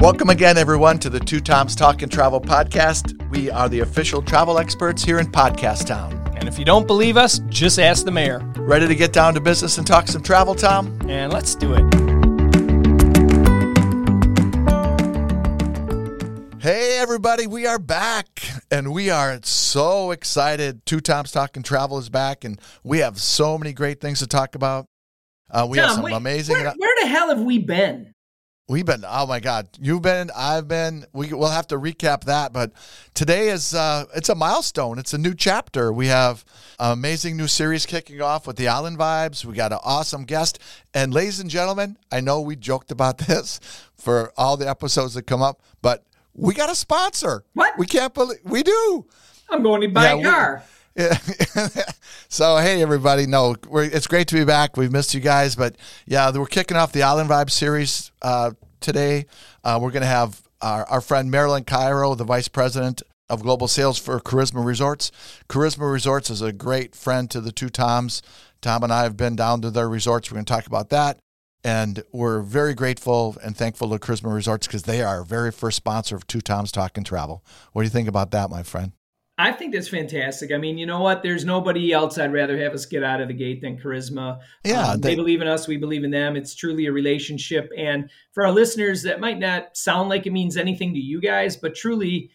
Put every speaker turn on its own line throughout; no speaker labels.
Welcome again, everyone, to the Two Toms Talk and Travel podcast. We are the official travel experts here in Podcast Town.
And if you don't believe us, just ask the mayor.
Ready to get down to business and talk some travel, Tom?
And let's do it.
Hey, everybody, we are back and we are so excited. Two Toms Talk and Travel is back, and we have so many great things to talk about. Uh, we have some
wait,
amazing.
Where, where the hell have we been?
We've been, oh my God, you've been, I've been. We will have to recap that, but today is uh, it's a milestone. It's a new chapter. We have an amazing new series kicking off with the Island Vibes. We got an awesome guest, and ladies and gentlemen, I know we joked about this for all the episodes that come up, but we got a sponsor.
What?
We can't believe we do.
I'm going to buy
Yeah,
a
we- so hey everybody. No it's great to be back. We've missed you guys but yeah we're kicking off the island vibe series uh, today. Uh, we're going to have our, our friend marilyn cairo the vice president of global sales for karisma resorts. Karisma resorts is a great friend to the two toms. Tom and i have been down to their resorts. We're going to talk about that. And we're very grateful and thankful to karisma resorts because they are our very first sponsor of two toms talk and travel. What do you think about that my friend
I think that's fantastic. I mean, you know what? There's nobody else I'd rather have us get out of the gate than Karisma.
Yeah,
Um, they,
they-
believe in us. We believe in them. It's truly a relationship. And for our listeners, that might not sound like it means anything to you guys, but truly,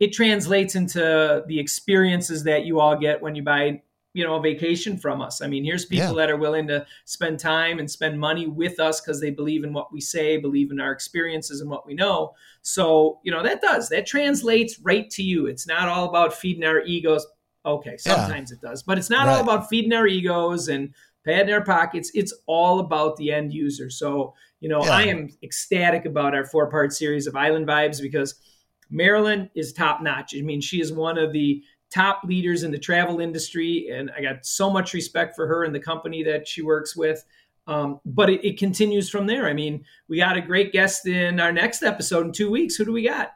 it translates into the experiences that you all get when you buy, you know, a vacation from us. I mean, here's people
Yeah.
that are willing to spend time and spend money with us because they believe in what we say, believe in our experiences and what we know. So, you know, that does, that translates right to you. It's not all about feeding our egos. Okay, sometimes it does, but it's not all about feeding our egos and padding our pockets. It's all about the end user. So, you know,
Yeah.
I am ecstatic about our four part series of Island Vibes because Marilyn is top notch. I mean, she is one of the top leaders in the travel industry, and I got so much respect for her and the company that she works with. Um, but it, it continues from there. I mean, we got a great guest in our next episode in two weeks. Who do we got?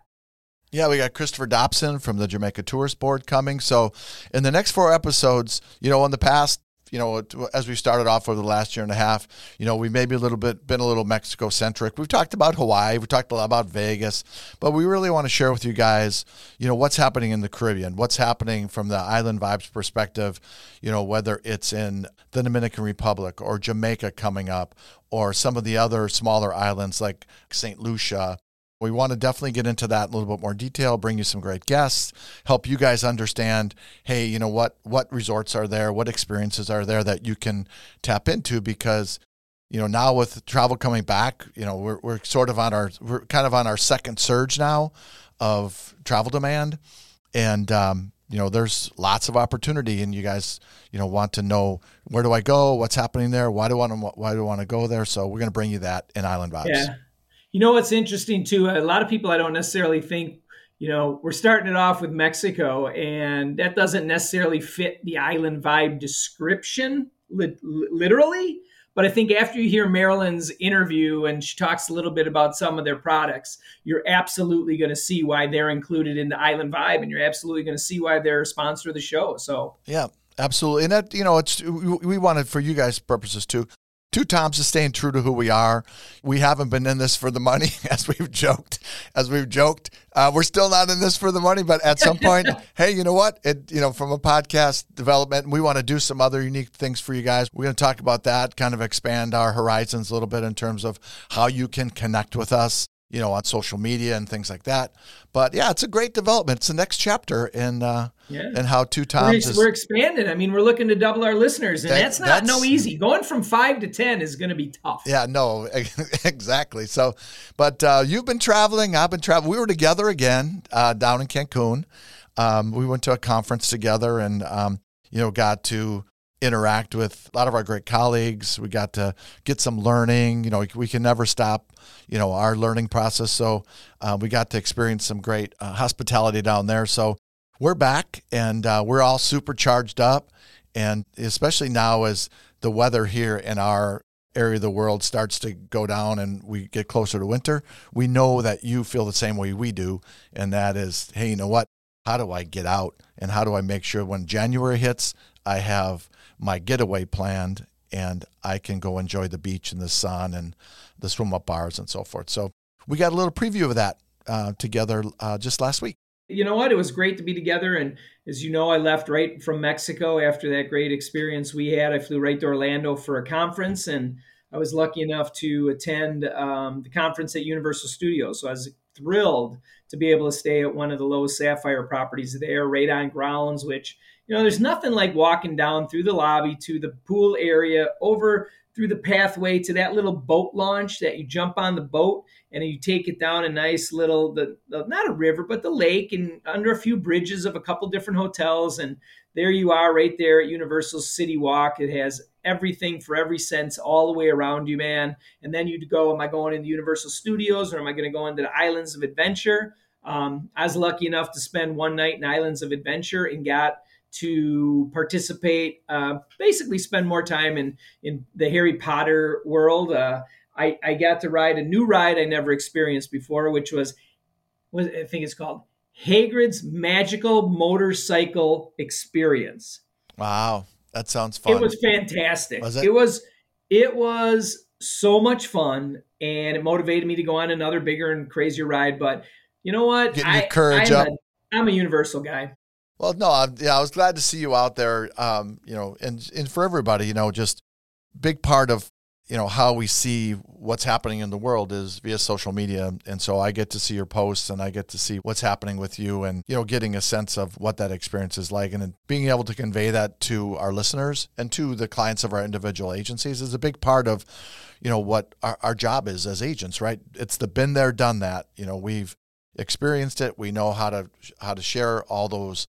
Yeah, we got Christopher Dobson from the Jamaica Tourist Board coming. So, in the next four episodes, you know, in the past, you know, as we started off over the last year and a half, you know, we maybe a little bit been a little Mexico centric. We've talked about Hawaii, we talked a lot about Vegas, but we really want to share with you guys, you know, what's happening in the Caribbean, what's happening from the island vibes perspective, you know, whether it's in the Dominican Republic or Jamaica coming up, or some of the other smaller islands like St. Lucia we want to definitely get into that in a little bit more detail, bring you some great guests, help you guys understand, hey, you know what what resorts are there, what experiences are there that you can tap into because you know now with travel coming back, you know, we're we're sort of on our we're kind of on our second surge now of travel demand. And um you know there's lots of opportunity and you guys you know want to know where do I go? What's happening there? Why do I want to why do I want to go there? So we're going to bring you that in Island Vibes.
Yeah. You know what's interesting too? A lot of people I don't necessarily think, you know, we're starting it off with Mexico, and that doesn't necessarily fit the island vibe description li- literally. But I think after you hear Marilyn's interview and she talks a little bit about some of their products, you're absolutely going to see why they're included in the island vibe, and you're absolutely going to see why they're a sponsor of the show. So
Yeah, absolutely. And that, you know, it's, we we wanted for you guys' purposes too. Two Toms is staying true to who we are. We haven't been in this for the money, as we've joked. As we've joked, uh, we're still not in this for the money. But at some point, hey, you know what? It, you know, from a podcast development, we want to do some other unique things for you guys. We're going to talk about that, kind of expand our horizons a little bit in terms of how you can connect with us. You know, on social media and things like that. But yeah, it's a great development. It's the next chapter in uh,
Yeah.
in how Two
we're, ex-
is.
we're expanding. I mean, we're looking to double our listeners, and
That-
that's not no easy. Going from five to ten is going to be tough.
Yeah, no, exactly. So, but uh, you've been traveling. I've been traveling. We were together again uh, down in Cancun. Um, we went to a conference together, and um, you know, got to interact with a lot of our great colleagues. We got to get some learning. You know, we, we can never stop. You know, our learning process. So, uh, we got to experience some great uh, hospitality down there. So, we're back, and uh, we're all super charged up, and especially now as the weather here in our area of the world starts to go down and we get closer to winter, we know that you feel the same way we do. And that is, hey, you know what? How do I get out? And how do I make sure when January hits, I have my getaway planned and I can go enjoy the beach and the sun and the swim up bars and so forth. So we got a little preview of that uh, together uh, just last week.
You know what? It was great to be together. And as you know, I left right from Mexico after that great experience we had. I flew right to Orlando for a conference, and I was lucky enough to attend um, the conference at Universal Studios. So I was thrilled to be able to stay at one of the Loews Sapphire properties there, right on grounds, which, you know, there's nothing like walking down through the lobby to the pool area over through the pathway to that little boat launch that you jump on the boat and you take it down a nice little the, the, not a river but the lake and under a few bridges of a couple different hotels. And there you are right there at universal city walk. It has everything for every sense all the way around you man. And then you'd go am i going into universal studios or am i going to go into the islands of adventure? Um, i was lucky enough to spend one night in islands of adventure and got to participate, uh, basically spend more time in, in the Harry Potter world. Uh, I, I got to ride a new ride I never experienced before, which was, was I think it's called Hagrid's Magical Motorcycle Experience.
Wow, that sounds fun.
It was fantastic.
Was it?
it was it was so much fun, and it motivated me to go on another bigger and crazier ride. But you know what?
Getting your courage
I'm
up.
A, I'm a universal guy.
Well, no, I, yeah, I was glad to see you out there. Um, you know, and and for everybody, you know, just big part of you know how we see what's happening in the world is via social media, and so I get to see your posts and I get to see what's happening with you, and you know, getting a sense of what that experience is like, and being able to convey that to our listeners and to the clients of our individual agencies is a big part of you know what our, our job is as agents, right? It's the been there, done that. You know, we've experienced it. We know how to how to share all those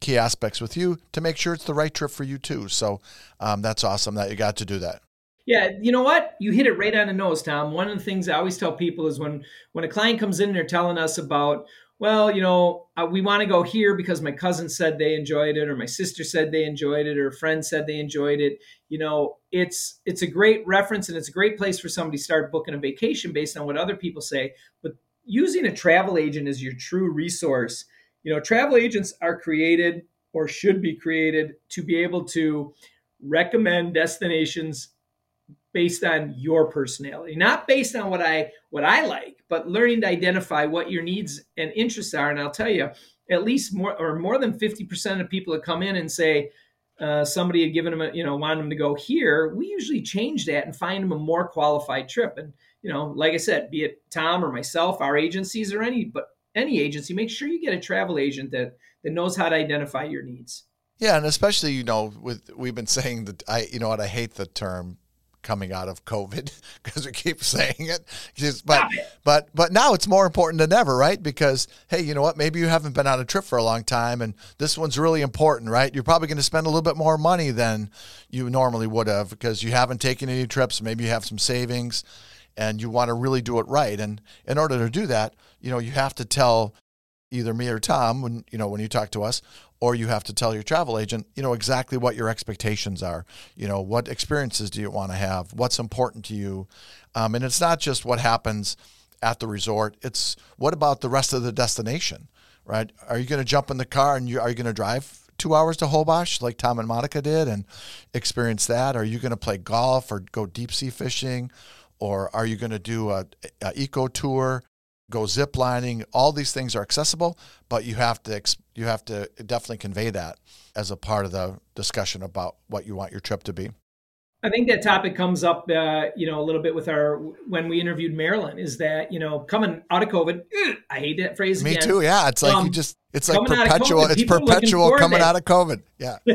key aspects with you to make sure it's the right trip for you too. So um, that's awesome that you got to do that.
Yeah, you know what? You hit it right on the nose, Tom. One of the things I always tell people is when when a client comes in and they're telling us about, well, you know, uh, we want to go here because my cousin said they enjoyed it, or my sister said they enjoyed it, or a friend said they enjoyed it. You know, it's it's a great reference and it's a great place for somebody to start booking a vacation based on what other people say. But using a travel agent as your true resource you know, travel agents are created or should be created to be able to recommend destinations based on your personality, not based on what I what I like, but learning to identify what your needs and interests are. And I'll tell you, at least more or more than fifty percent of people that come in and say uh, somebody had given them, a, you know, wanted them to go here, we usually change that and find them a more qualified trip. And you know, like I said, be it Tom or myself, our agencies or any, but any agency, make sure you get a travel agent that that knows how to identify your needs.
Yeah, and especially you know, with we've been saying that I, you know what, I hate the term coming out of COVID because we keep saying it. Just, but but but now it's more important than ever, right? Because hey, you know what? Maybe you haven't been on a trip for a long time, and this one's really important, right? You're probably going to spend a little bit more money than you normally would have because you haven't taken any trips. Maybe you have some savings, and you want to really do it right. And in order to do that, you know, you have to tell either me or Tom when you know when you talk to us, or you have to tell your travel agent, you know, exactly what your expectations are. You know, what experiences do you want to have? What's important to you? Um, and it's not just what happens at the resort. It's what about the rest of the destination, right? Are you going to jump in the car and you are you going to drive two hours to Holbox like Tom and Monica did and experience that? Are you going to play golf or go deep sea fishing? Or are you going to do a, a eco tour? go zip lining. All these things are accessible, but you have to you have to definitely convey that as a part of the discussion about what you want your trip to be.
I think that topic comes up, uh, you know, a little bit with our when we interviewed Marilyn. Is that you know coming out of COVID? I hate that phrase.
Me
again.
too. Yeah, it's like um, you just it's like perpetual. COVID, it's perpetual coming out of COVID. Yeah.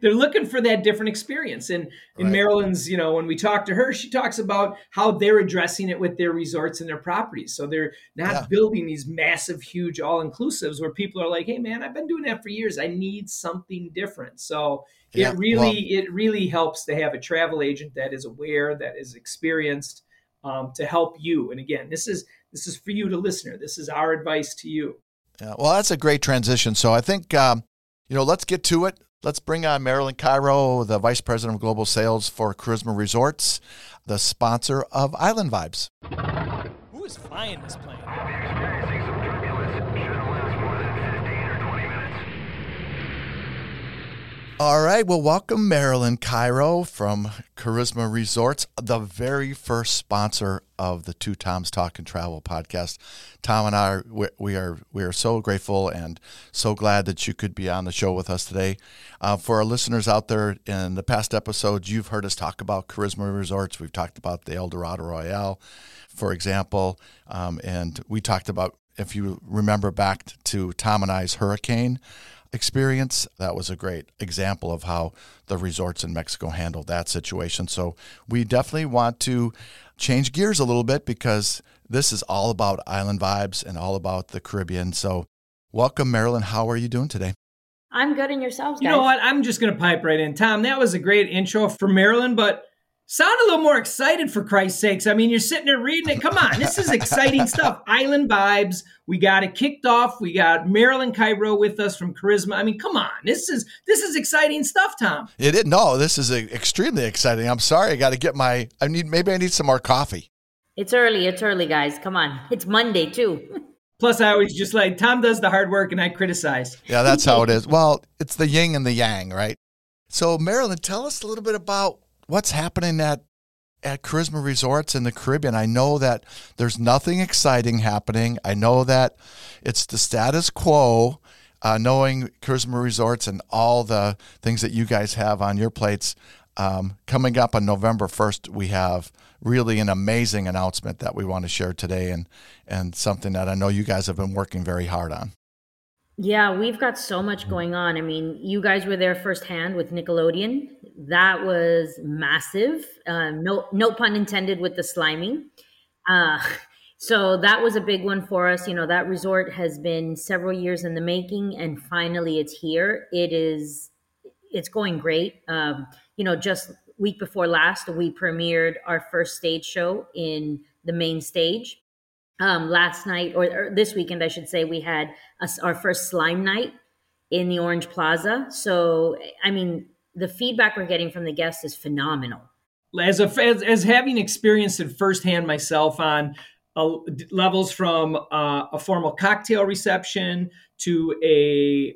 they're looking for that different experience. And in right. Marilyn's, you know, when we talk to her, she talks about how they're addressing it with their resorts and their properties. So they're not yeah. building these massive, huge all inclusives where people are like, "Hey, man, I've been doing that for years. I need something different." So yeah. it really, well, it really helps to have a travel agent that is aware, that is experienced, um, to help you. And again, this is this is for you, to listener. This is our advice to you.
Yeah, well, that's a great transition. So I think um, you know, let's get to it. Let's bring on Marilyn Cairo, the Vice President of Global Sales for Karisma Resorts, the sponsor of Island Vibes.
Who is flying this plane?
All right. Well, welcome Marilyn Cairo from Karisma Resorts, the very first sponsor of the Two Toms Talk and Travel podcast. Tom and I, we are we are so grateful and so glad that you could be on the show with us today. Uh, for our listeners out there, in the past episodes, you've heard us talk about Karisma Resorts. We've talked about the El Dorado Royale, for example, um, and we talked about if you remember back to Tom and I's hurricane experience, that was a great example of how the resorts in Mexico handled that situation. So we definitely want to change gears a little bit because this is all about island vibes and all about the Caribbean. So welcome, Marilyn. How are you doing today?
I'm good in yourselves, guys.
You know what? I'm just going to pipe right in. Tom, that was a great intro for Marilyn, but sound a little more excited for Christ's sakes. I mean, you're sitting there reading it. Come on, this is exciting stuff. Island vibes. We got it kicked off. We got Marilyn Cairo with us from Karisma. I mean, come on, this is this is exciting stuff, Tom.
It, it no, this is uh, extremely exciting. I'm sorry, I got to get my. I need maybe I need some more coffee.
It's early. It's early, guys. Come on, it's Monday too.
Plus, I always just like Tom does the hard work and I criticize.
Yeah, that's how it is. Well, it's the yin and the yang, right? So, Marilyn, tell us a little bit about what's happening at at Karisma Resorts in the Caribbean. I know that there's nothing exciting happening. I know that it's the status quo. Uh, knowing Karisma Resorts and all the things that you guys have on your plates, um, coming up on November 1st, we have really an amazing announcement that we want to share today and, and something that I know you guys have been working very hard on.
Yeah, we've got so much going on. I mean, you guys were there firsthand with Nickelodeon. That was massive. Um, no, no pun intended with the sliming. Uh, so that was a big one for us. You know, that resort has been several years in the making, and finally, it's here. It is, it's going great. Um, you know, just week before last, we premiered our first stage show in the main stage um, last night or, or, this weekend, I should say, we had a, our first slime night in the Orange Plaza. So, I mean, the feedback we're getting from the guests is phenomenal.
As a as, as having experienced it firsthand myself on uh, levels from uh, a formal cocktail reception to a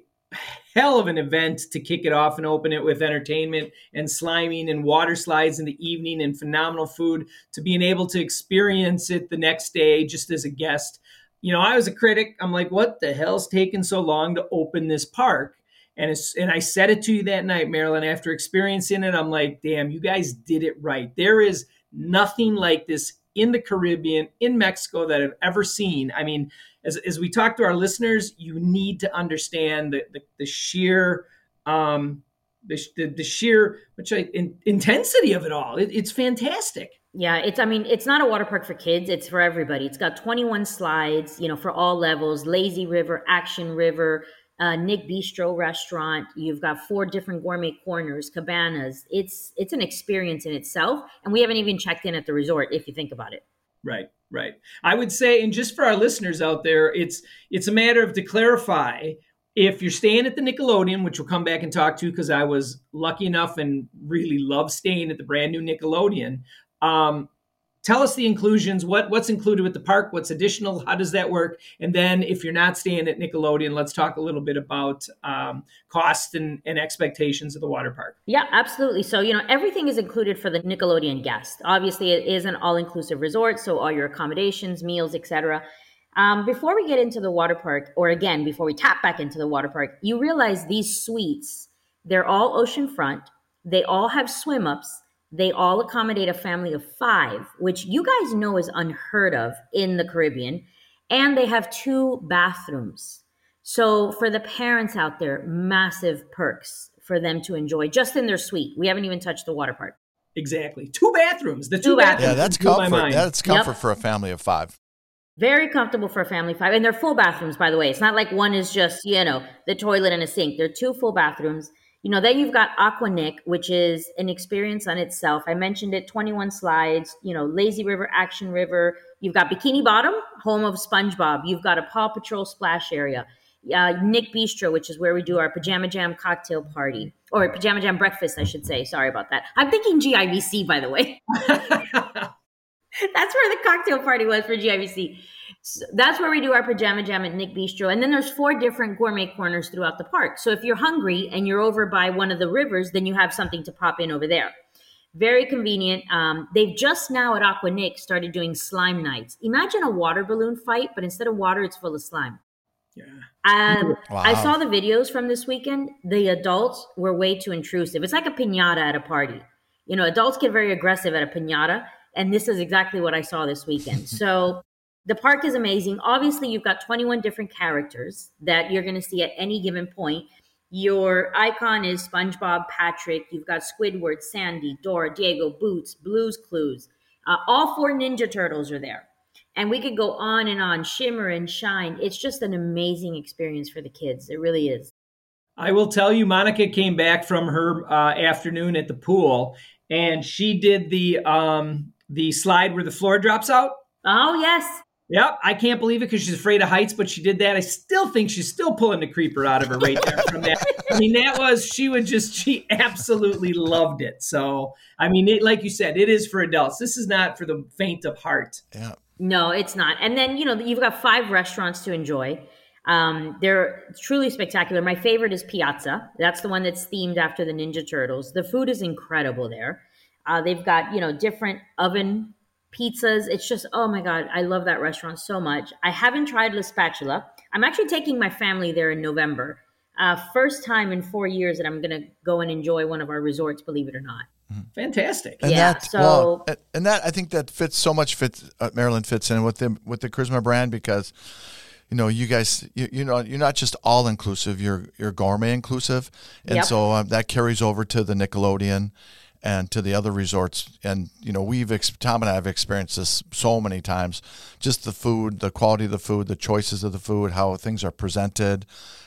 hell of an event to kick it off and open it with entertainment and sliming and water slides in the evening and phenomenal food to being able to experience it the next day just as a guest. You know, I was a critic. I'm like, what the hell's taking so long to open this park? And it's, and I said it to you that night, Marilyn. After experiencing it, I'm like, damn, you guys did it right. There is nothing like this in the Caribbean, in Mexico that I've ever seen. I mean, as, as we talk to our listeners, you need to understand the, the, the sheer um, the, the, the, sheer which I, in, intensity of it all. It, it's fantastic.
Yeah, it's I mean, it's not a water park for kids, it's for everybody. It's got 21 slides, you know, for all levels, lazy river, action river, uh, Nick Bistro restaurant. You've got four different gourmet corners, cabanas. It's it's an experience in itself, and we haven't even checked in at the resort if you think about it.
Right, right. I would say, and just for our listeners out there, it's it's a matter of to clarify if you're staying at the Nickelodeon, which we'll come back and talk to because I was lucky enough and really love staying at the brand new Nickelodeon. Um, tell us the inclusions. What what's included with the park? What's additional? How does that work? And then if you're not staying at nickelodeon let's talk a little bit about um, cost and, and expectations of the water park.
Yeah absolutely. So you know everything is included for the nickelodeon guest obviously it is an all-inclusive resort so all your accommodations meals etc um, before we get into the water park or again before we tap back into the water park you realize these suites they're all oceanfront. They all have swim ups they all accommodate a family of five, which you guys know is unheard of in the Caribbean. And they have two bathrooms. So for the parents out there, massive perks for them to enjoy just in their suite. We haven't even touched the water park.
Exactly. Two bathrooms. The two,
two bathrooms.
Yeah, that's comfort. That's comfort yep. for a family of five.
Very comfortable for a family five. And they're full bathrooms, by the way. It's not like one is just, you know, the toilet and a sink. They're two full bathrooms. You know, then you've got Aqua Nick, which is an experience on itself. I mentioned it 21 slides, you know, Lazy River, Action River. You've got Bikini Bottom, home of SpongeBob. You've got a Paw Patrol splash area. Uh, Nick Bistro, which is where we do our Pajama Jam cocktail party or Pajama Jam breakfast, I should say. Sorry about that. I'm thinking GIVC, by the way. That's where the cocktail party was for GIVC. So that's where we do our pajama jam at Nick Bistro. And then there's four different gourmet corners throughout the park. So if you're hungry and you're over by one of the rivers, then you have something to pop in over there. Very convenient. Um, they've just now at Aqua Nick started doing slime nights. Imagine a water balloon fight, but instead of water, it's full of slime.
Yeah.
Um,
Wow.
I saw the videos from this weekend. The adults were way too intrusive. It's like a pinata at a party. You know, adults get very aggressive at a pinata, and this is exactly what I saw this weekend. so the park is amazing. Obviously, you've got 21 different characters that you're going to see at any given point. Your icon is SpongeBob, Patrick. You've got Squidward, Sandy, Dora, Diego, Boots, Blues Clues. Uh, all four Ninja Turtles are there. And we could go on and on, shimmer and shine. It's just an amazing experience for the kids. It really is.
I will tell you, Monica came back from her uh, afternoon at the pool, and she did the um, the slide where the floor drops out.
Oh, yes.
Yep, I can't believe it because she's afraid of heights, but she did that. I still think she's still pulling the creeper out of her right there from that. I mean, that was she would just she absolutely loved it. So I mean, it, like you said, it is for adults. This is not for the faint of heart.
Yeah.
No, it's not. And then, you know, you've got five restaurants to enjoy. Um, they're truly spectacular. My favorite is Piazza. That's the one that's themed after the Ninja Turtles. The food is incredible there. Uh, they've got, you know, different oven pizzas. It's just, oh my God, I love that restaurant so much. I haven't tried La Spatula. I'm actually taking my family there in November. Uh, first time in four years that I'm going to go and enjoy one of our resorts, believe it or not.
Fantastic.
And
Yeah,
that,
so-
well, and- and that I think that fits so much fits uh, Marilyn fits in with the with the Karisma brand because you know you guys you, you know you're not just all inclusive you're you're gourmet inclusive and
Yep.
so uh, that carries over to the Nickelodeon and to the other resorts. And you know we've Tom and I have experienced this so many times. Just the food the quality of the food the choices of the food how things are presented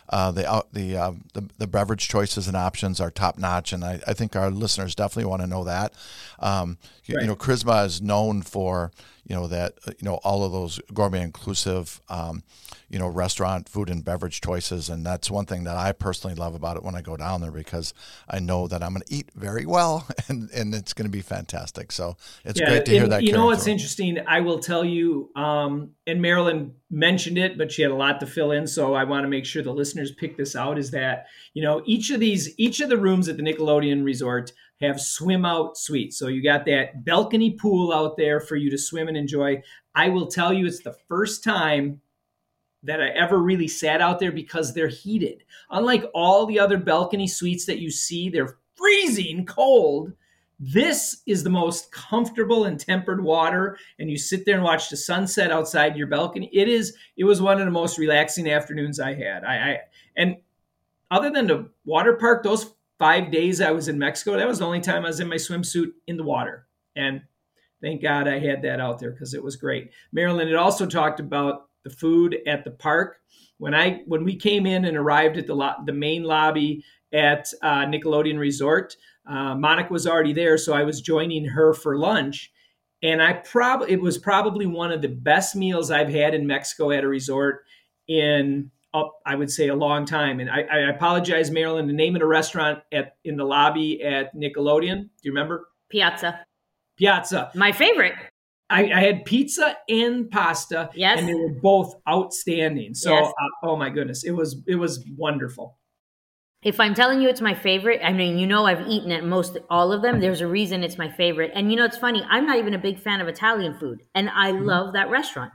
uh, the, out the, uh, the the beverage choices and options are top notch, and I, I think our listeners definitely want to know that. Um, you, you know, Karisma is known for you know that uh, you know all of those gourmet inclusive um, you know restaurant food and beverage choices, and that's one thing that I personally love about it when I go down there because I know that I'm going to eat very well, and and it's going to be fantastic. So it's great to hear that.
You know what's
through.
interesting? I will tell you, um, and Marilyn mentioned it, but she had a lot to fill in, so I want to make sure the listeners pick this out. Is that you know each of these, each of the rooms at the Nickelodeon Resort have swim out suites. So you got that balcony pool out there for you to swim and enjoy. I will tell you, it's the first time that I ever really sat out there because they're heated. Unlike all the other balcony suites that you see, they're freezing cold. This is the most comfortable and tempered water, and you sit there and watch the sunset outside your balcony. It is. It was one of the most relaxing afternoons I had. I, I and other than the water park, those five days I was in Mexico, that was the only time I was in my swimsuit in the water. And thank God I had that out there because it was great. Marilyn had also talked about the food at the park. When I when we came in and arrived at the lo- the main lobby at uh, Nickelodeon Resort, uh, Monica was already there, so I was joining her for lunch. And I probably it was probably one of the best meals I've had in Mexico at a resort in up I would say a long time. And I, I apologize, Marilyn. The name of the restaurant at in the lobby at Nickelodeon. Do you remember?
Piazza.
Piazza.
My favorite.
I, I had pizza and pasta,
Yes.
and they were both outstanding. So,
Yes.
uh, oh my goodness, it was it was wonderful.
If I'm telling you it's my favorite, I mean, you know, I've eaten at most all of them. There's a reason it's my favorite. And you know, it's funny. I'm not even a big fan of Italian food, and I
Mm-hmm.
love that restaurant.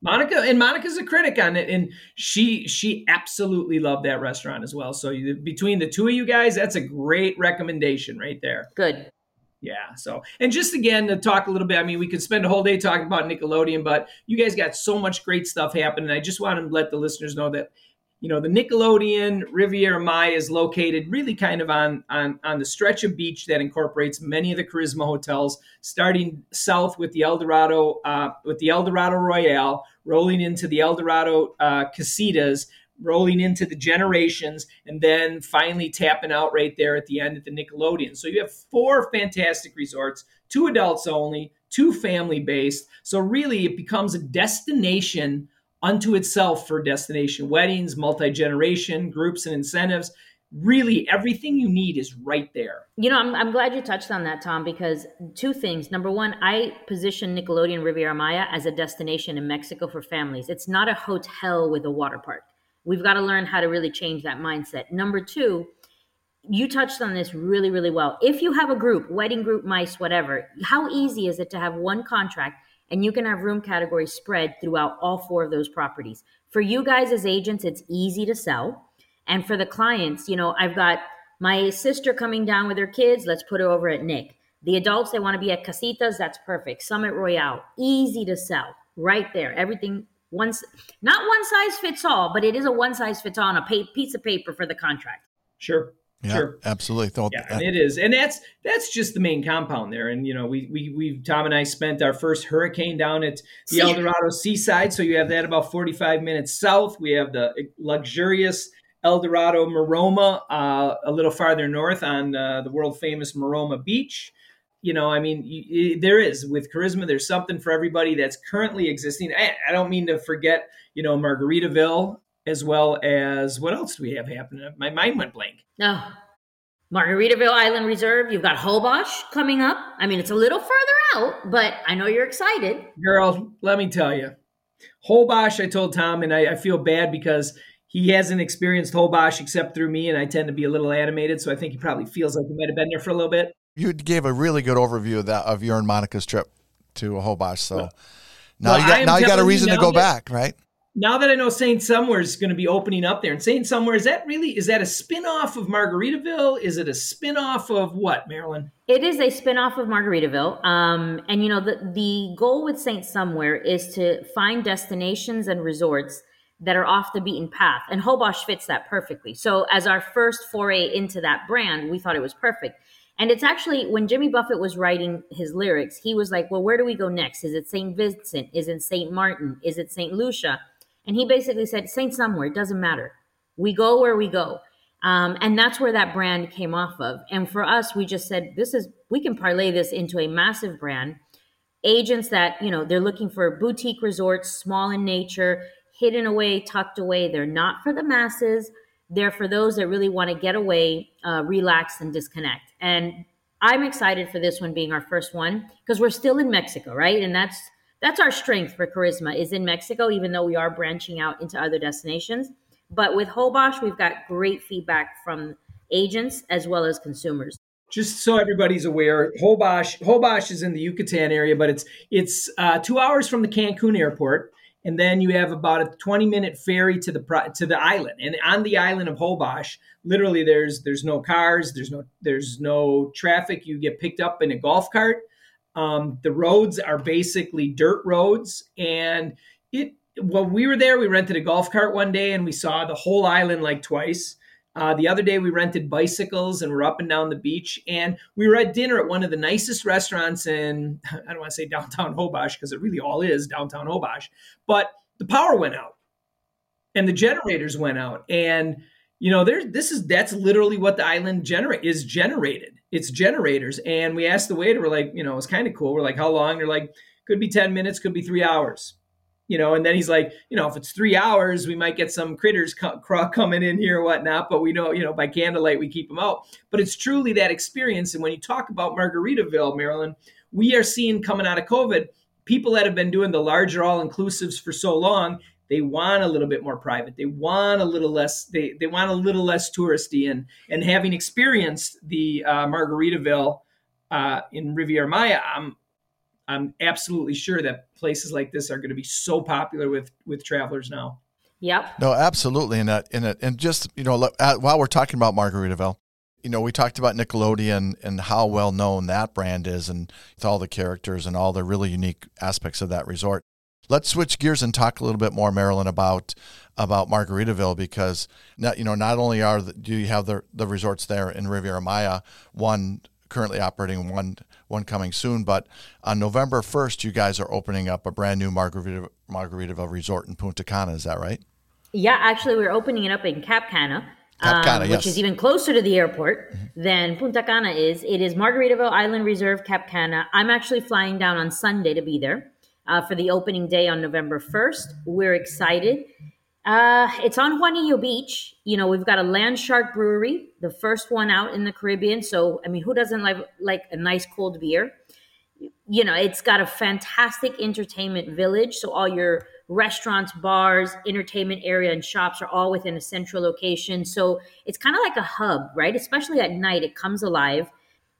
Monica and Monica's a critic on it, and she she absolutely loved that restaurant as well. So you, between the two of you guys, that's a great recommendation right there.
Good.
Yeah. So, and just again to talk a little bit, I mean, we could spend a whole day talking about Nickelodeon, but you guys got so much great stuff happening. I just want to let the listeners know that, you know, the Nickelodeon Riviera Maya is located really kind of on on on the stretch of beach that incorporates many of the Karisma hotels, starting south with the El Dorado uh, with the El Dorado Royale, rolling into the El Dorado uh, Casitas, rolling into the generations and then finally tapping out right there at the end at the Nickelodeon. So you have four fantastic resorts, two adults only, two family based. So really it becomes a destination unto itself for destination weddings, multi-generation, groups and incentives. really everything you need is right there.
You know, I'm, I'm glad you touched on that, Tom, because two things. Number one, I position Nickelodeon Riviera Maya as a destination in Mexico for families. It's not a hotel with a water park. We've got to learn how to really change that mindset. Number two, you touched on this really, really well. If you have a group, wedding group, mice, whatever, how easy is it to have one contract and you can have room categories spread throughout all four of those properties? For you guys as agents, it's easy to sell and for the clients, you know, I've got my sister coming down with her kids. Let's put her over at Nick. The adults, they want to be at Casitas. That's perfect. Summit Royale, easy to sell right there. Everything once, not one size fits all, but it is a one size fits all on a piece of paper for the contract.
Sure.
Yeah,
sure.
absolutely.
yeah, and it is, and that's that's just the main compound there. And you know, we we we Tom and I spent our first hurricane down at the See? El Dorado Seaside, so you have that about forty five minutes south. We have the luxurious El Dorado Maroma, uh, a little farther north on uh, the world famous Maroma Beach. You know, I mean, you, there is with karisma. There's something for everybody that's currently existing. I, I, don't mean to forget, you know, Margaritaville as well as what else do we have happening? My mind went blank.
No, oh, Margaritaville Island Reserve. You've got Holbox coming up. I mean, it's a little further out, but I know you're excited.
Girl, let me tell you, Holbox. I told Tom, and I, I feel bad because he hasn't experienced Holbox except through me, and I tend to be a little animated, so I think he probably feels like he might have been there for a little bit.
You gave a really good overview of that of your and Monica's trip to Holbox. So well, now well, you got now you got a reason to go that, back, right?
Now that I know Saint Somewhere is going to be opening up there, and Saint Somewhere is that really is that a spinoff of Margaritaville? Is it a spinoff of what, Marilyn?
It is a spinoff of Margaritaville. Um, and you know the the goal with Saint Somewhere is to find destinations and resorts that are off the beaten path. And Holbox fits that perfectly. So, as our first foray into that brand, we thought it was perfect. And it's actually when Jimmy Buffett was writing his lyrics, he was like, Well, where do we go next? Is it St. Vincent? Is it St. Martin? Is it St. Lucia? And he basically said, Saint somewhere, it doesn't matter. We go where we go. Um, and that's where that brand came off of. And for us, we just said, This is, we can parlay this into a massive brand. Agents that, you know, they're looking for boutique resorts, small in nature, hidden away, tucked away. They're not for the masses. They're for those that really want to get away, uh, relax, and disconnect. And I'm excited for this one being our first one because we're still in Mexico, right? And that's that's our strength for karisma is in Mexico, even though we are branching out into other destinations. But with Holbox, we've got great feedback from agents as well as consumers.
Just so everybody's aware, Holbox Holbox is in the Yucatan area, but it's it's uh, two hours from the Cancun airport and then you have about a 20 minute ferry to the to the island and on the island of Holbox literally there's there's no cars there's no there's no traffic you get picked up in a golf cart um, the roads are basically dirt roads and it when we were there we rented a golf cart one day and we saw the whole island like twice uh, the other day, we rented bicycles and we're up and down the beach. And we were at dinner at one of the nicest restaurants in, I don't want to say downtown Holbox because it really all is downtown Holbox, but the power went out and the generators went out. And, you know, there's this is that's literally what the island generate is generated. It's generators. And we asked the waiter, we're like, you know, it's kind of cool. We're like, how long? They're like, could be 10 minutes, could be three hours you know, and then he's like, you know, if it's three hours, we might get some critters co- coming in here or whatnot, but we know, you know, by candlelight, we keep them out. But it's truly that experience. And when you talk about Margaritaville, Marilyn, we are seeing coming out of COVID, people that have been doing the larger all inclusives for so long, they want a little bit more private. They want a little less, they, they want a little less touristy. And, and having experienced the uh, Margaritaville uh, in Riviera Maya, I'm, I'm absolutely sure that places like this are going to be so popular with with travelers now.
Yep.
No, absolutely. And that, and it, and just you know, uh, while we're talking about Margaritaville, you know, we talked about Nickelodeon and how well known that brand is, and with all the characters and all the really unique aspects of that resort. Let's switch gears and talk a little bit more, Marilyn, about about Margaritaville because not, you know not only are the, do you have the the resorts there in Riviera Maya, one currently operating, one one coming soon. But on November 1st, you guys are opening up a brand new Margarita, Margaritaville resort in Punta Cana. Is that right?
Yeah, actually, we're opening it up in Cap Cana. Cap Cana um, which yes. is even closer to the airport mm-hmm. than Punta Cana is. It is Margaritaville Island Reserve, Cap Cana. I'm actually flying down on Sunday to be there uh, for the opening day on November 1st. We're excited. Uh, it's on Juanillo Beach. You know, we've got a Land Shark Brewery, the first one out in the Caribbean. So, I mean, who doesn't like like a nice cold beer? You know, it's got a fantastic entertainment village. So all your restaurants, bars, entertainment area, and shops are all within a central location. So it's kind of like a hub, right? Especially at night, it comes alive.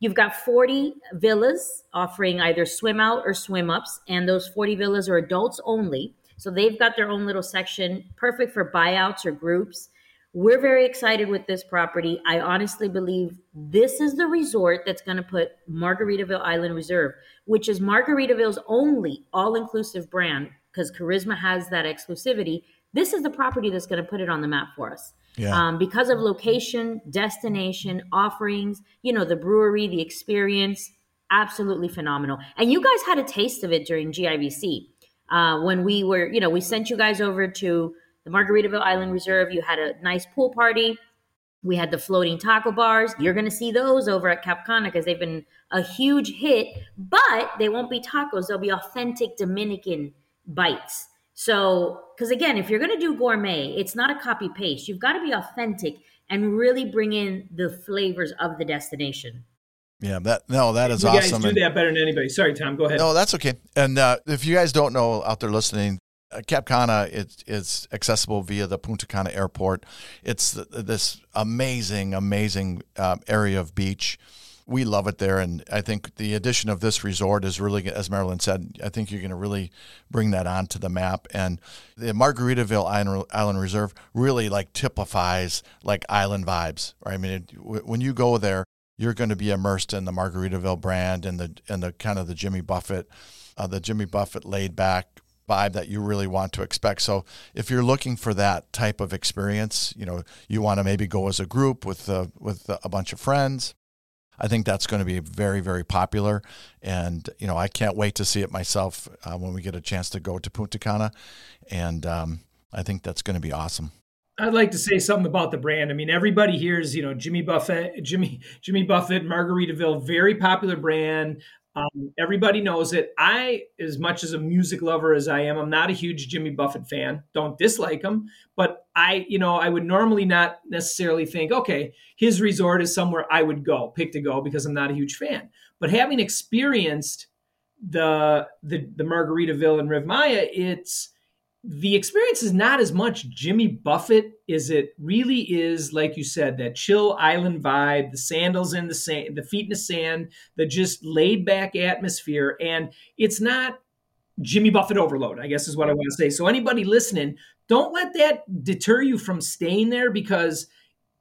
You've got 40 villas offering either swim out or swim ups, and those 40 villas are adults only. So they've got their own little section, perfect for buyouts or groups. We're very excited with this property. I honestly believe this is the resort that's going to put Margaritaville Island Reserve, which is Margaritaville's only all inclusive brand, because Karisma has that exclusivity. This is the property that's going to put it on the map for us. Yeah. Um, because of location, destination, offerings, you know, the brewery, the experience, absolutely phenomenal. And you guys had a taste of it during GIVC uh, when we were, you know, we sent you guys over to the Margaritaville Island Reserve. You had a nice pool party. We had the floating taco bars. You're going to see those over at Cap Cana because they've been a huge hit, but they won't be tacos. They'll be authentic Dominican bites. So, because again, if you're going to do gourmet, it's not a copy paste. You've got to be authentic and really bring in the flavors of the destination.
Yeah, that no, that is
you
awesome.
You guys do
and,
that better than anybody. Sorry, Tom. Go ahead.
No, that's okay. And uh, if you guys don't know out there listening, uh, Cap Cana it's, it's accessible via the Punta Cana airport. It's this amazing, amazing um, area of beach. We love it there, and I think the addition of this resort is really, as Marilyn said, I think you're going to really bring that onto the map. And the Margaritaville Island Reserve really like typifies like island vibes. Right? I mean, it, when you go there, you're going to be immersed in the Margaritaville brand and the and the kind of the Jimmy Buffett, uh, the Jimmy Buffett laid back vibe that you really want to expect. So if you're looking for that type of experience, you know, you want to maybe go as a group with uh, with a bunch of friends. I think that's going to be very, very popular, and you know, I can't wait to see it myself uh, when we get a chance to go to Punta Cana, and um, I think that's going to be awesome.
I'd like to say something about the brand. I mean, everybody hears, you know, Jimmy Buffett, Jimmy Jimmy Buffett, Margaritaville, very popular brand. Um, everybody knows it. I, as much as a music lover as I am, I'm not a huge Jimmy Buffett fan. Don't dislike him, but I, you know, I would normally not necessarily think, okay, his resort is somewhere I would go, pick to go, because I'm not a huge fan. But having experienced the the, the Margaritaville and Riv Maya, it's the experience is not as much Jimmy Buffett as it really is, like you said, that chill island vibe, the sandals in the sand, the feet in the sand, the just laid back atmosphere. And it's not Jimmy Buffett overload, I guess is what I want to say. So, anybody listening, don't let that deter you from staying there because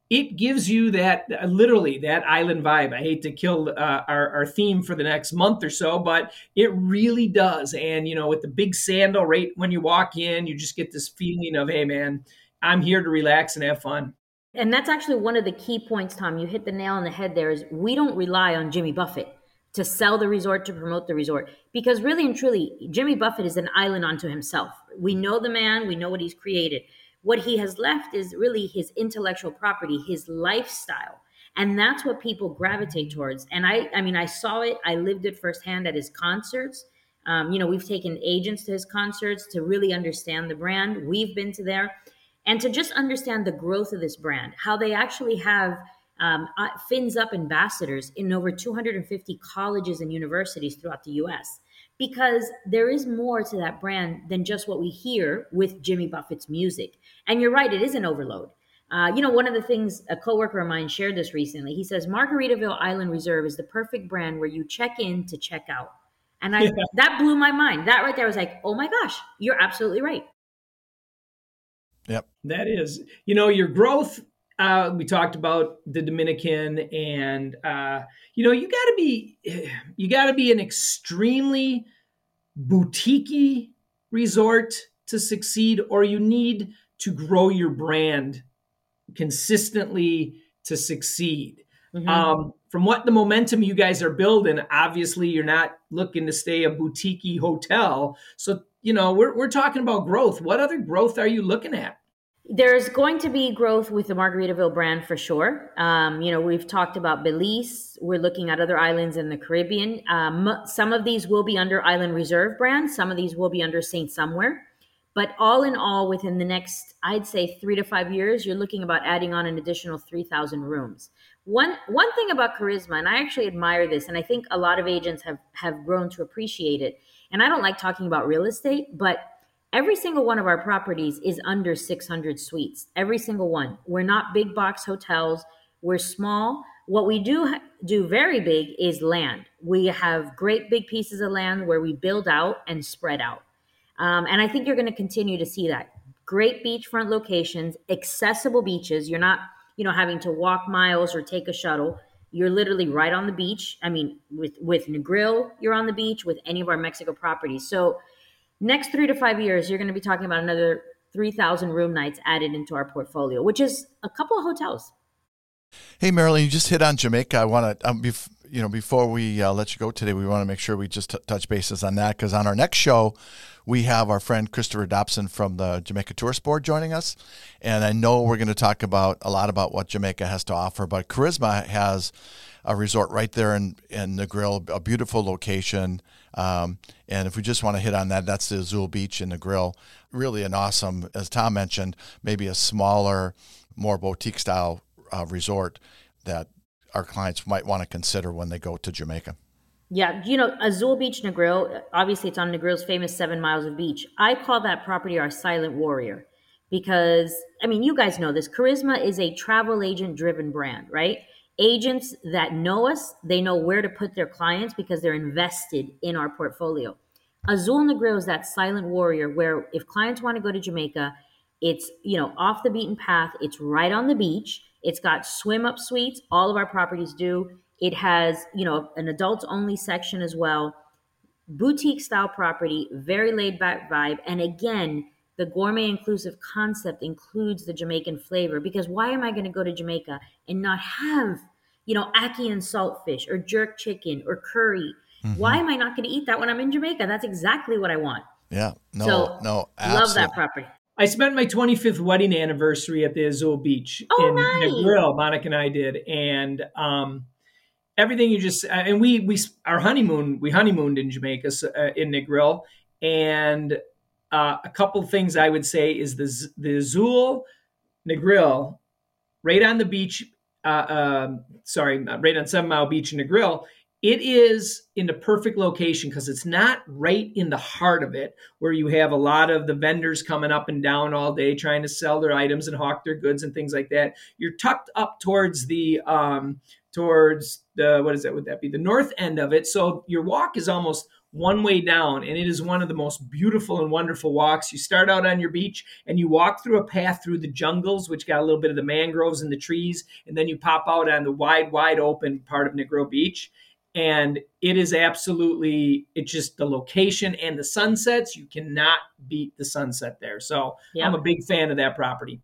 it gives you that literally that island vibe. I hate to kill uh, our, our theme for the next month or so, but it really does. And, you know, with the big sandal right when you walk in, you just get this feeling of, hey, man, I'm here to relax and have fun.
And that's actually one of the key points, Tom. You hit the nail on the head there is we don't rely on Jimmy Buffett to sell the resort, to promote the resort. Because really and truly, Jimmy Buffett is an island unto himself. We know the man, we know what he's created what he has left is really his intellectual property, his lifestyle. And that's what people gravitate towards. And I, I mean, I saw it, I lived it firsthand at his concerts. Um, you know, we've taken agents to his concerts to really understand the brand. We've been to there and to just understand the growth of this brand, how they actually have um, uh, fins up ambassadors in over 250 colleges and universities throughout the US because there is more to that brand than just what we hear with Jimmy Buffett's music. And you're right, it is an overload. Uh, you know, one of the things a coworker of mine shared this recently. He says Margaritaville Island Reserve is the perfect brand where you check in to check out. And I yeah. that blew my mind. That right there was like, oh my gosh, you're absolutely right.
Yep.
That is, you know, your growth uh, we talked about the Dominican, and uh, you know, you got to be you got to be an extremely boutiquey resort to succeed, or you need to grow your brand consistently to succeed. Mm-hmm. Um, from what the momentum you guys are building, obviously you're not looking to stay a boutiquey hotel. So you know, we're we're talking about growth. What other growth are you looking at?
There's going to be growth with the Margaritaville brand for sure. Um, you know, we've talked about Belize. We're looking at other islands in the Caribbean. Um, some of these will be under Island Reserve brand. Some of these will be under Saint Somewhere. But all in all, within the next, I'd say three to five years, you're looking about adding on an additional 3,000 rooms. One, one thing about karisma, and I actually admire this, and I think a lot of agents have, have grown to appreciate it. And I don't like talking about real estate, but every single one of our properties is under 600 suites. Every single one. We're not big box hotels. We're small. What we do do very big is land. We have great big pieces of land where we build out and spread out. Um, and I think you're going to continue to see that. Great beachfront locations, accessible beaches. You're not, you know, having to walk miles or take a shuttle. You're literally right on the beach. I mean, with with Negril, you're on the beach with any of our Mexico properties. So, next three to five years, you're going to be talking about another 3,000 room nights added into our portfolio, which is a couple of hotels.
Hey, Marilyn, you just hit on Jamaica. I want to, um, bef- you know, before we uh, let you go today, we want to make sure we just t- touch bases on that because on our next show, we have our friend Christopher Dobson from the Jamaica Tourist Board joining us, and I know we're going to talk about a lot about what Jamaica has to offer. But Karisma has a resort right there in in Negril, a beautiful location. Um, and if we just want to hit on that, that's the Azul Beach in Negril. Really an awesome, as Tom mentioned, maybe a smaller, more boutique style uh, resort that our clients might want to consider when they go to Jamaica.
Yeah, you know, Azul Beach Negril, obviously it's on Negril's famous seven miles of beach. I call that property our silent warrior because, I mean, you guys know this. Karisma is a travel agent driven brand, right? Agents that know us, they know where to put their clients because they're invested in our portfolio. Azul Negril is that silent warrior where if clients want to go to Jamaica, it's, you know, off the beaten path, it's right on the beach. It's got swim up suites. All of our properties do it has, you know, an adults only section as well. Boutique style property, very laid back vibe. And again, the gourmet inclusive concept includes the Jamaican flavor because why am I going to go to Jamaica and not have, you know, ackee and saltfish or jerk chicken or curry? Mm-hmm. Why am I not going to eat that when I'm in Jamaica? That's exactly what I want.
Yeah. No, so, no. Absolutely.
Love that property.
I spent my 25th wedding anniversary at the Azul Beach
oh,
in
nice.
Negril. Monica and I did, and um, everything you just and we we our honeymoon we honeymooned in Jamaica uh, in Negril and uh, a couple things I would say is the the Azul Negril right on the beach uh, uh, sorry right on Seven Mile Beach in Negril it is in the perfect location because it's not right in the heart of it where you have a lot of the vendors coming up and down all day trying to sell their items and hawk their goods and things like that. You're tucked up towards the um, towards the what is that would that be? The north end of it. So your walk is almost one way down and it is one of the most beautiful and wonderful walks. You start out on your beach and you walk through a path through the jungles which got a little bit of the mangroves and the trees and then you pop out on the wide wide open part of Negril beach. And it is absolutely it's just the location and the sunsets. You cannot beat the sunset there. So yep. i'm a big fan of that property.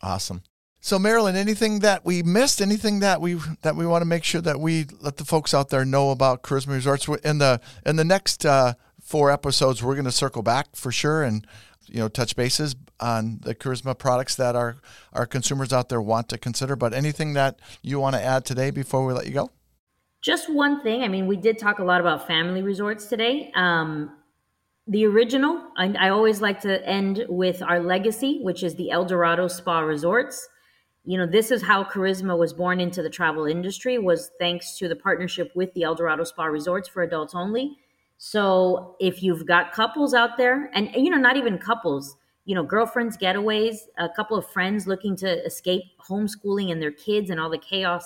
Awesome so Marilyn, anything that we missed, anything that we that we want to make sure that we let the folks out there know about Karisma Resorts in the in the next uh, four episodes, we're going to circle back for sure and you know touch bases on the Karisma products that our our consumers out there want to consider. But anything that you want to add today before we let you go?
Just one thing. I mean, we did talk a lot about family resorts today. Um, the original, I, I always like to end with our legacy, which is the El Dorado Spa Resorts you know this is how karisma was born into the travel industry was thanks to the partnership with the eldorado spa resorts for adults only. So if you've got couples out there and you know not even couples you know girlfriends getaways a couple of friends looking to escape homeschooling and their kids and all the chaos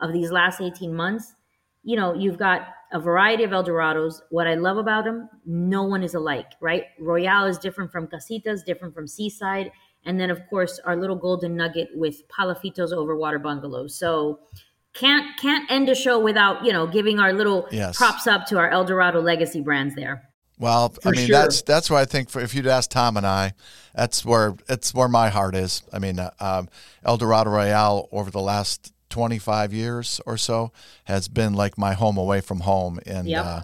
of these last 18 months you know you've got a variety of eldorados what i love about them no one is alike right? Royale is different from casitas different from seaside and then of course our little golden nugget with Palafitos over water Bungalows. So can't can't end a show without you know giving our little yes. props up to our El Dorado legacy brands there.
Well, for I mean sure. that's that's why I think for, if you'd ask Tom and I, that's where it's where my heart is. I mean, uh, um, El Dorado Royale over the last 25 years or so has been like my home away from home, and
yep.
uh,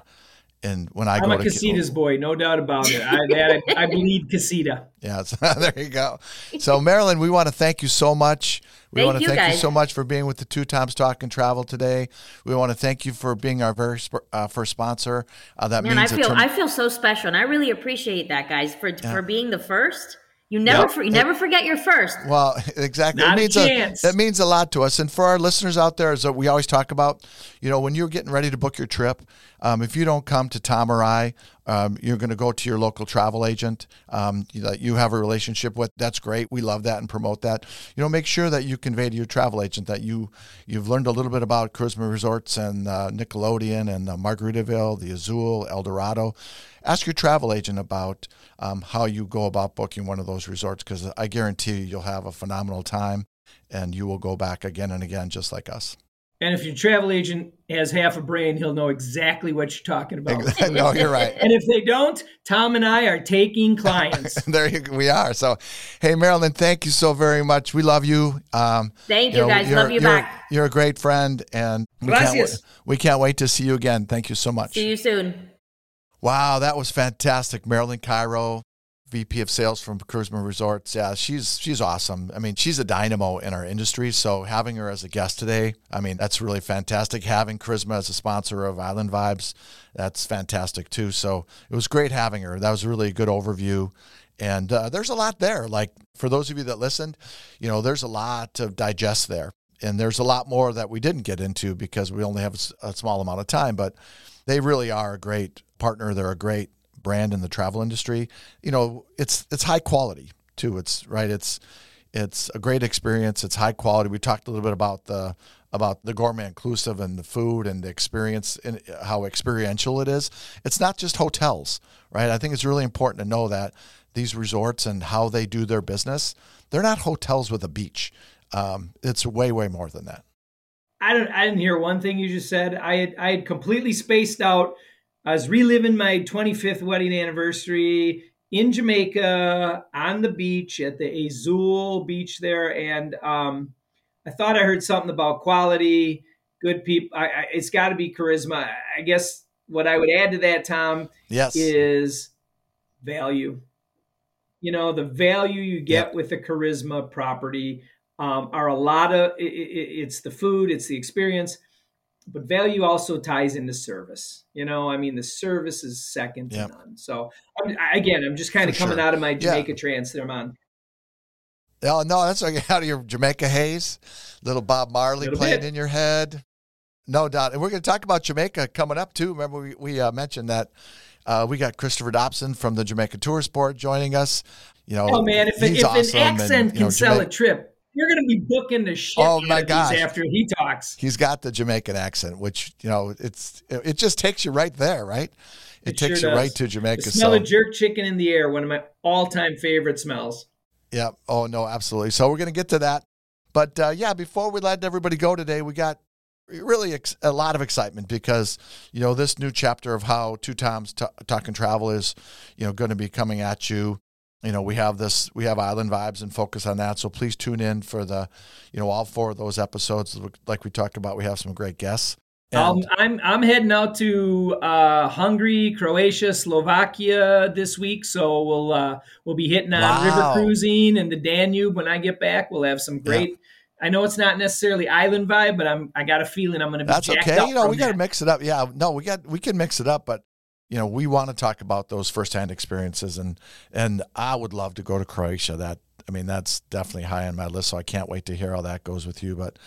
and when I
I'm
go
a
to
Casitas boy, no doubt about it. I, that, I bleed Casita.
Yeah, so, there you go. So Marilyn, we want to thank you so much. We
Thank
want to
you,
thank you so much for being with the Two Toms Talk and Travel today. We want to thank you for being our very sp- uh, first sponsor. Uh, that
Man,
means a
feel
trem-
I feel so special, and I really appreciate that, guys, for for being the first. You never
Yep.
for, you never forget your first.
Well, exactly.
Not
it
a
means
chance.
that means a lot to us. And for our listeners out there, as we always talk about, you know, when you're getting ready to book your trip, um, if you don't come to Tom or I, um, you're going to go to your local travel agent um, that you have a relationship with. That's great. We love that and promote that. You know, make sure that you convey to your travel agent that you you've learned a little bit about Karisma Resorts and uh, Nickelodeon and uh, Margaritaville, the Azul, El Dorado. Ask your travel agent about um, how you go about booking one of those resorts because I guarantee you you'll have a phenomenal time and you will go back again and again just like us.
And if your travel agent has half a brain, he'll know exactly what you're talking about.
no, you're right.
and if they don't, Tom and I are taking clients.
there you, we are. So, hey, Marilyn, thank you so very much. We love you. Um,
Thank you, guys.
you're-
Love you
you're-
back.
You're a great friend, and we can't,
Gracias.
we can't wait to see you again. Thank you so much.
See you soon.
Wow, that was fantastic. Marilyn Cairo, VP of Sales from Karisma Resorts. Yeah, she's she's awesome. I mean, she's a dynamo in our industry. So having her as a guest today, I mean, that's really fantastic. Having Karisma as a sponsor of Island Vibes, that's fantastic too. So it was great having her. That was really a good overview. And uh, there's a lot there. Like for those of you that listened, you know, there's a lot to digest there. And there's a lot more that we didn't get into because we only have a small amount of time. But they really are a great partner. They're a great brand in the travel industry. You know, it's it's high quality too. It's right. It's it's a great experience. It's high quality. We talked a little bit about the about the gourmet inclusive and the food and the experience and how experiential it is. It's not just hotels, right? I think it's really important to know that these resorts and how they do their business, they're not hotels with a beach. Um, it's way way more than that.
I don't. I didn't hear one thing you just said. I had. I had completely spaced out. I was reliving my 25th wedding anniversary in Jamaica on the beach at the Azul beach there, and um, I thought I heard something about quality, good people. I, I, it's got to be karisma. I guess what I would add to that, Tom,
Yes.
is value. You know, the value you get with the karisma property um, are a lot of i i it's the food, it's the experience, but value also ties into service. You know, I mean, the service is second to
Yep.
none. So I'm, again, I'm just kind of
For
coming
sure.
out of my
Yeah.
Jamaica trance there, man.
Oh no, that's like out of your Jamaica haze. Little Bob Marley
Little
playing
bit.
in your head. No doubt. And we're going to talk about Jamaica coming up too. Remember, we, we uh, mentioned that uh, we got Christopher Dobson from the Jamaica Tourist Board joining us. You know,
Oh man, if, if
awesome
an
and,
accent can
know,
sell
Jamaica-
a trip, you're going to be booking the shit
Oh, my
these after he talks.
He's got the Jamaican accent, which you know, it's it it just takes you right there, right? It,
It
takes
sure
you
does.
right to Jamaica.
The smell
so,
of jerk chicken in the air, one of my all-time favorite smells.
Yeah. Oh no, absolutely. So we're going to get to that, but uh, yeah, before we let everybody go today, we got really ex- a lot of excitement because you know this new chapter of how two Toms t- talk and travel is you know going to be coming at you. You know we have this we have island vibes and focus on that. So please tune in for the you know all four of those episodes. Like we talked about, we have some great guests.
Um, I'm I'm heading out to uh, Hungary, Croatia, Slovakia this week, so we'll uh, we'll be hitting on
Wow.
river cruising and the Danube when I get back. We'll have some great. I know it's not necessarily island vibe, but I'm I got a feeling I'm going to be.
That's okay. You know, we got to mix it up. Yeah, no, we got we can mix it up, but you know, we want to talk about those firsthand experiences, and and I would love to go to Croatia. That I mean, that's definitely high on my list. So I can't wait to hear how that goes with you. But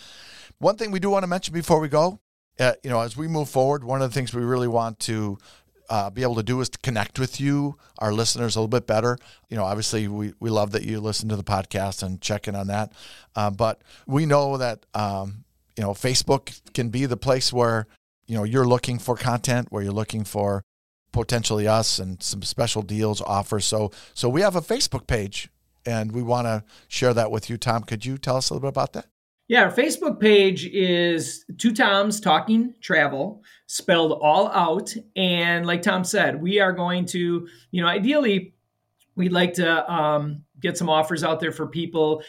one thing we do want to mention before we go, uh, you know, as we move forward, one of the things we really want to uh, be able to do is to connect with you, our listeners, a little bit better. You know, obviously, we, we love that you listen to the podcast and check in on that. Um, but we know that, um, you know, Facebook can be the place where, you know, you're looking for content, where you're looking for potentially us and some special deals, offers. So, so we have a Facebook page and we want to share that with you. Tom, could you tell us a little bit about that?
Yeah, our Facebook page is Two Toms Talking Travel, spelled all out. And like Tom said, we are going to, you know, ideally, we'd like to um, get some offers out there for people.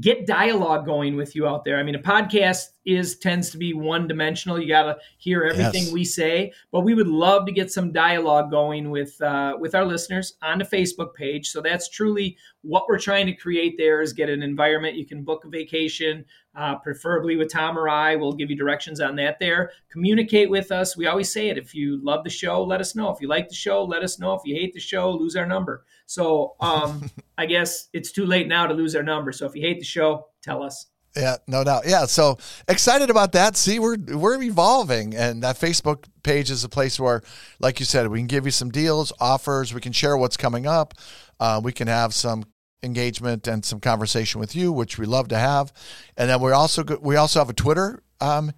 Get dialogue going with you out there. I mean, a podcast is tends to be one dimensional. You got to hear everything yes. we say, but we would love to get some dialogue going with uh, with our listeners on the Facebook page. So that's truly what we're trying to create. There is get an environment you can book a vacation, uh, preferably with Tom or I. We'll give you directions on that. There, communicate with us. We always say it. If you love the show, let us know. If you like the show, let us know. If you hate the show, lose our number. So um, I guess it's too late now to lose our number. So if you hate the show, tell us.
Yeah, no doubt. Yeah, so excited about that. See, we're we're evolving, and that Facebook page is a place where, like you said, we can give you some deals, offers. We can share what's coming up. Uh, we can have some engagement and some conversation with you, which we love to have. And then we also we also have a Twitter um,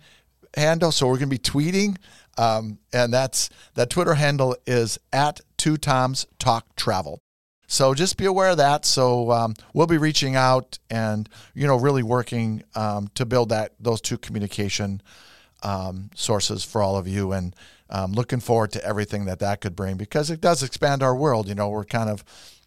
handle, so we're going to be tweeting, um, and that's that Twitter handle is at Two Toms Talk Travel. So just be aware of that. So um, we'll be reaching out and you know really working um, to build that those two communication um, sources for all of you, and um, looking forward to everything that that could bring because it does expand our world. You know, we're kind of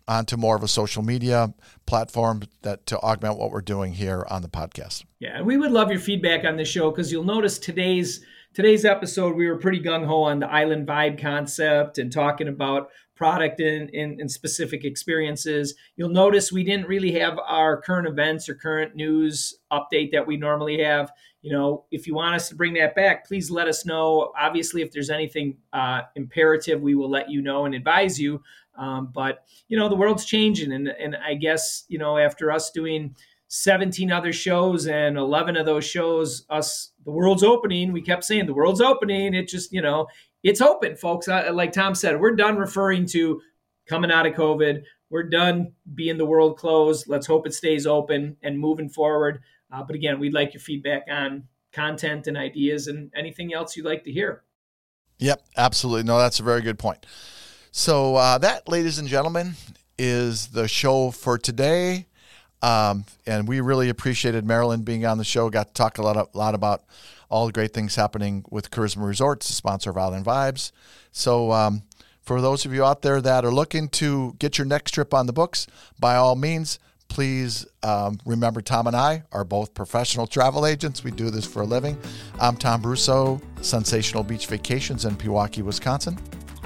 onto more of a social media platform that to augment what we're doing here on the podcast.
Yeah, and we would love your feedback on the show because you'll notice today's today's episode we were pretty gung ho on the island vibe concept and talking about product and, and, and, specific experiences. You'll notice we didn't really have our current events or current news update that we normally have. You know, if you want us to bring that back, please let us know. Obviously, if there's anything uh, imperative, we will let you know and advise you. Um, but you know, the world's changing, and and I guess you know after us doing 17 other shows and 11 of those shows us the world's opening we kept saying the world's opening it just you know it's open, folks. Uh, like Tom said, we're done referring to coming out of COVID. We're done being the world closed. Let's hope it stays open and moving forward. Uh, but again, we'd like your feedback on content and ideas and anything else you'd like to hear.
Yep, absolutely. No, that's a very good point. So, uh, that, ladies and gentlemen, is the show for today. Um, and we really appreciated Marilyn being on the show. Got to talk a lot, a lot about all the great things happening with Karisma Resorts, the sponsor of Island Vibes. So, um, for those of you out there that are looking to get your next trip on the books, by all means, please um, remember Tom and I are both professional travel agents. We do this for a living. I'm Tom Brusso, Sensational Beach Vacations in Pewaukee, Wisconsin.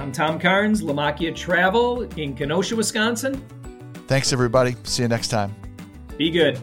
I'm Tom Carnes, Lamakia Travel in Kenosha, Wisconsin.
Thanks, everybody. See you next time.
Be good.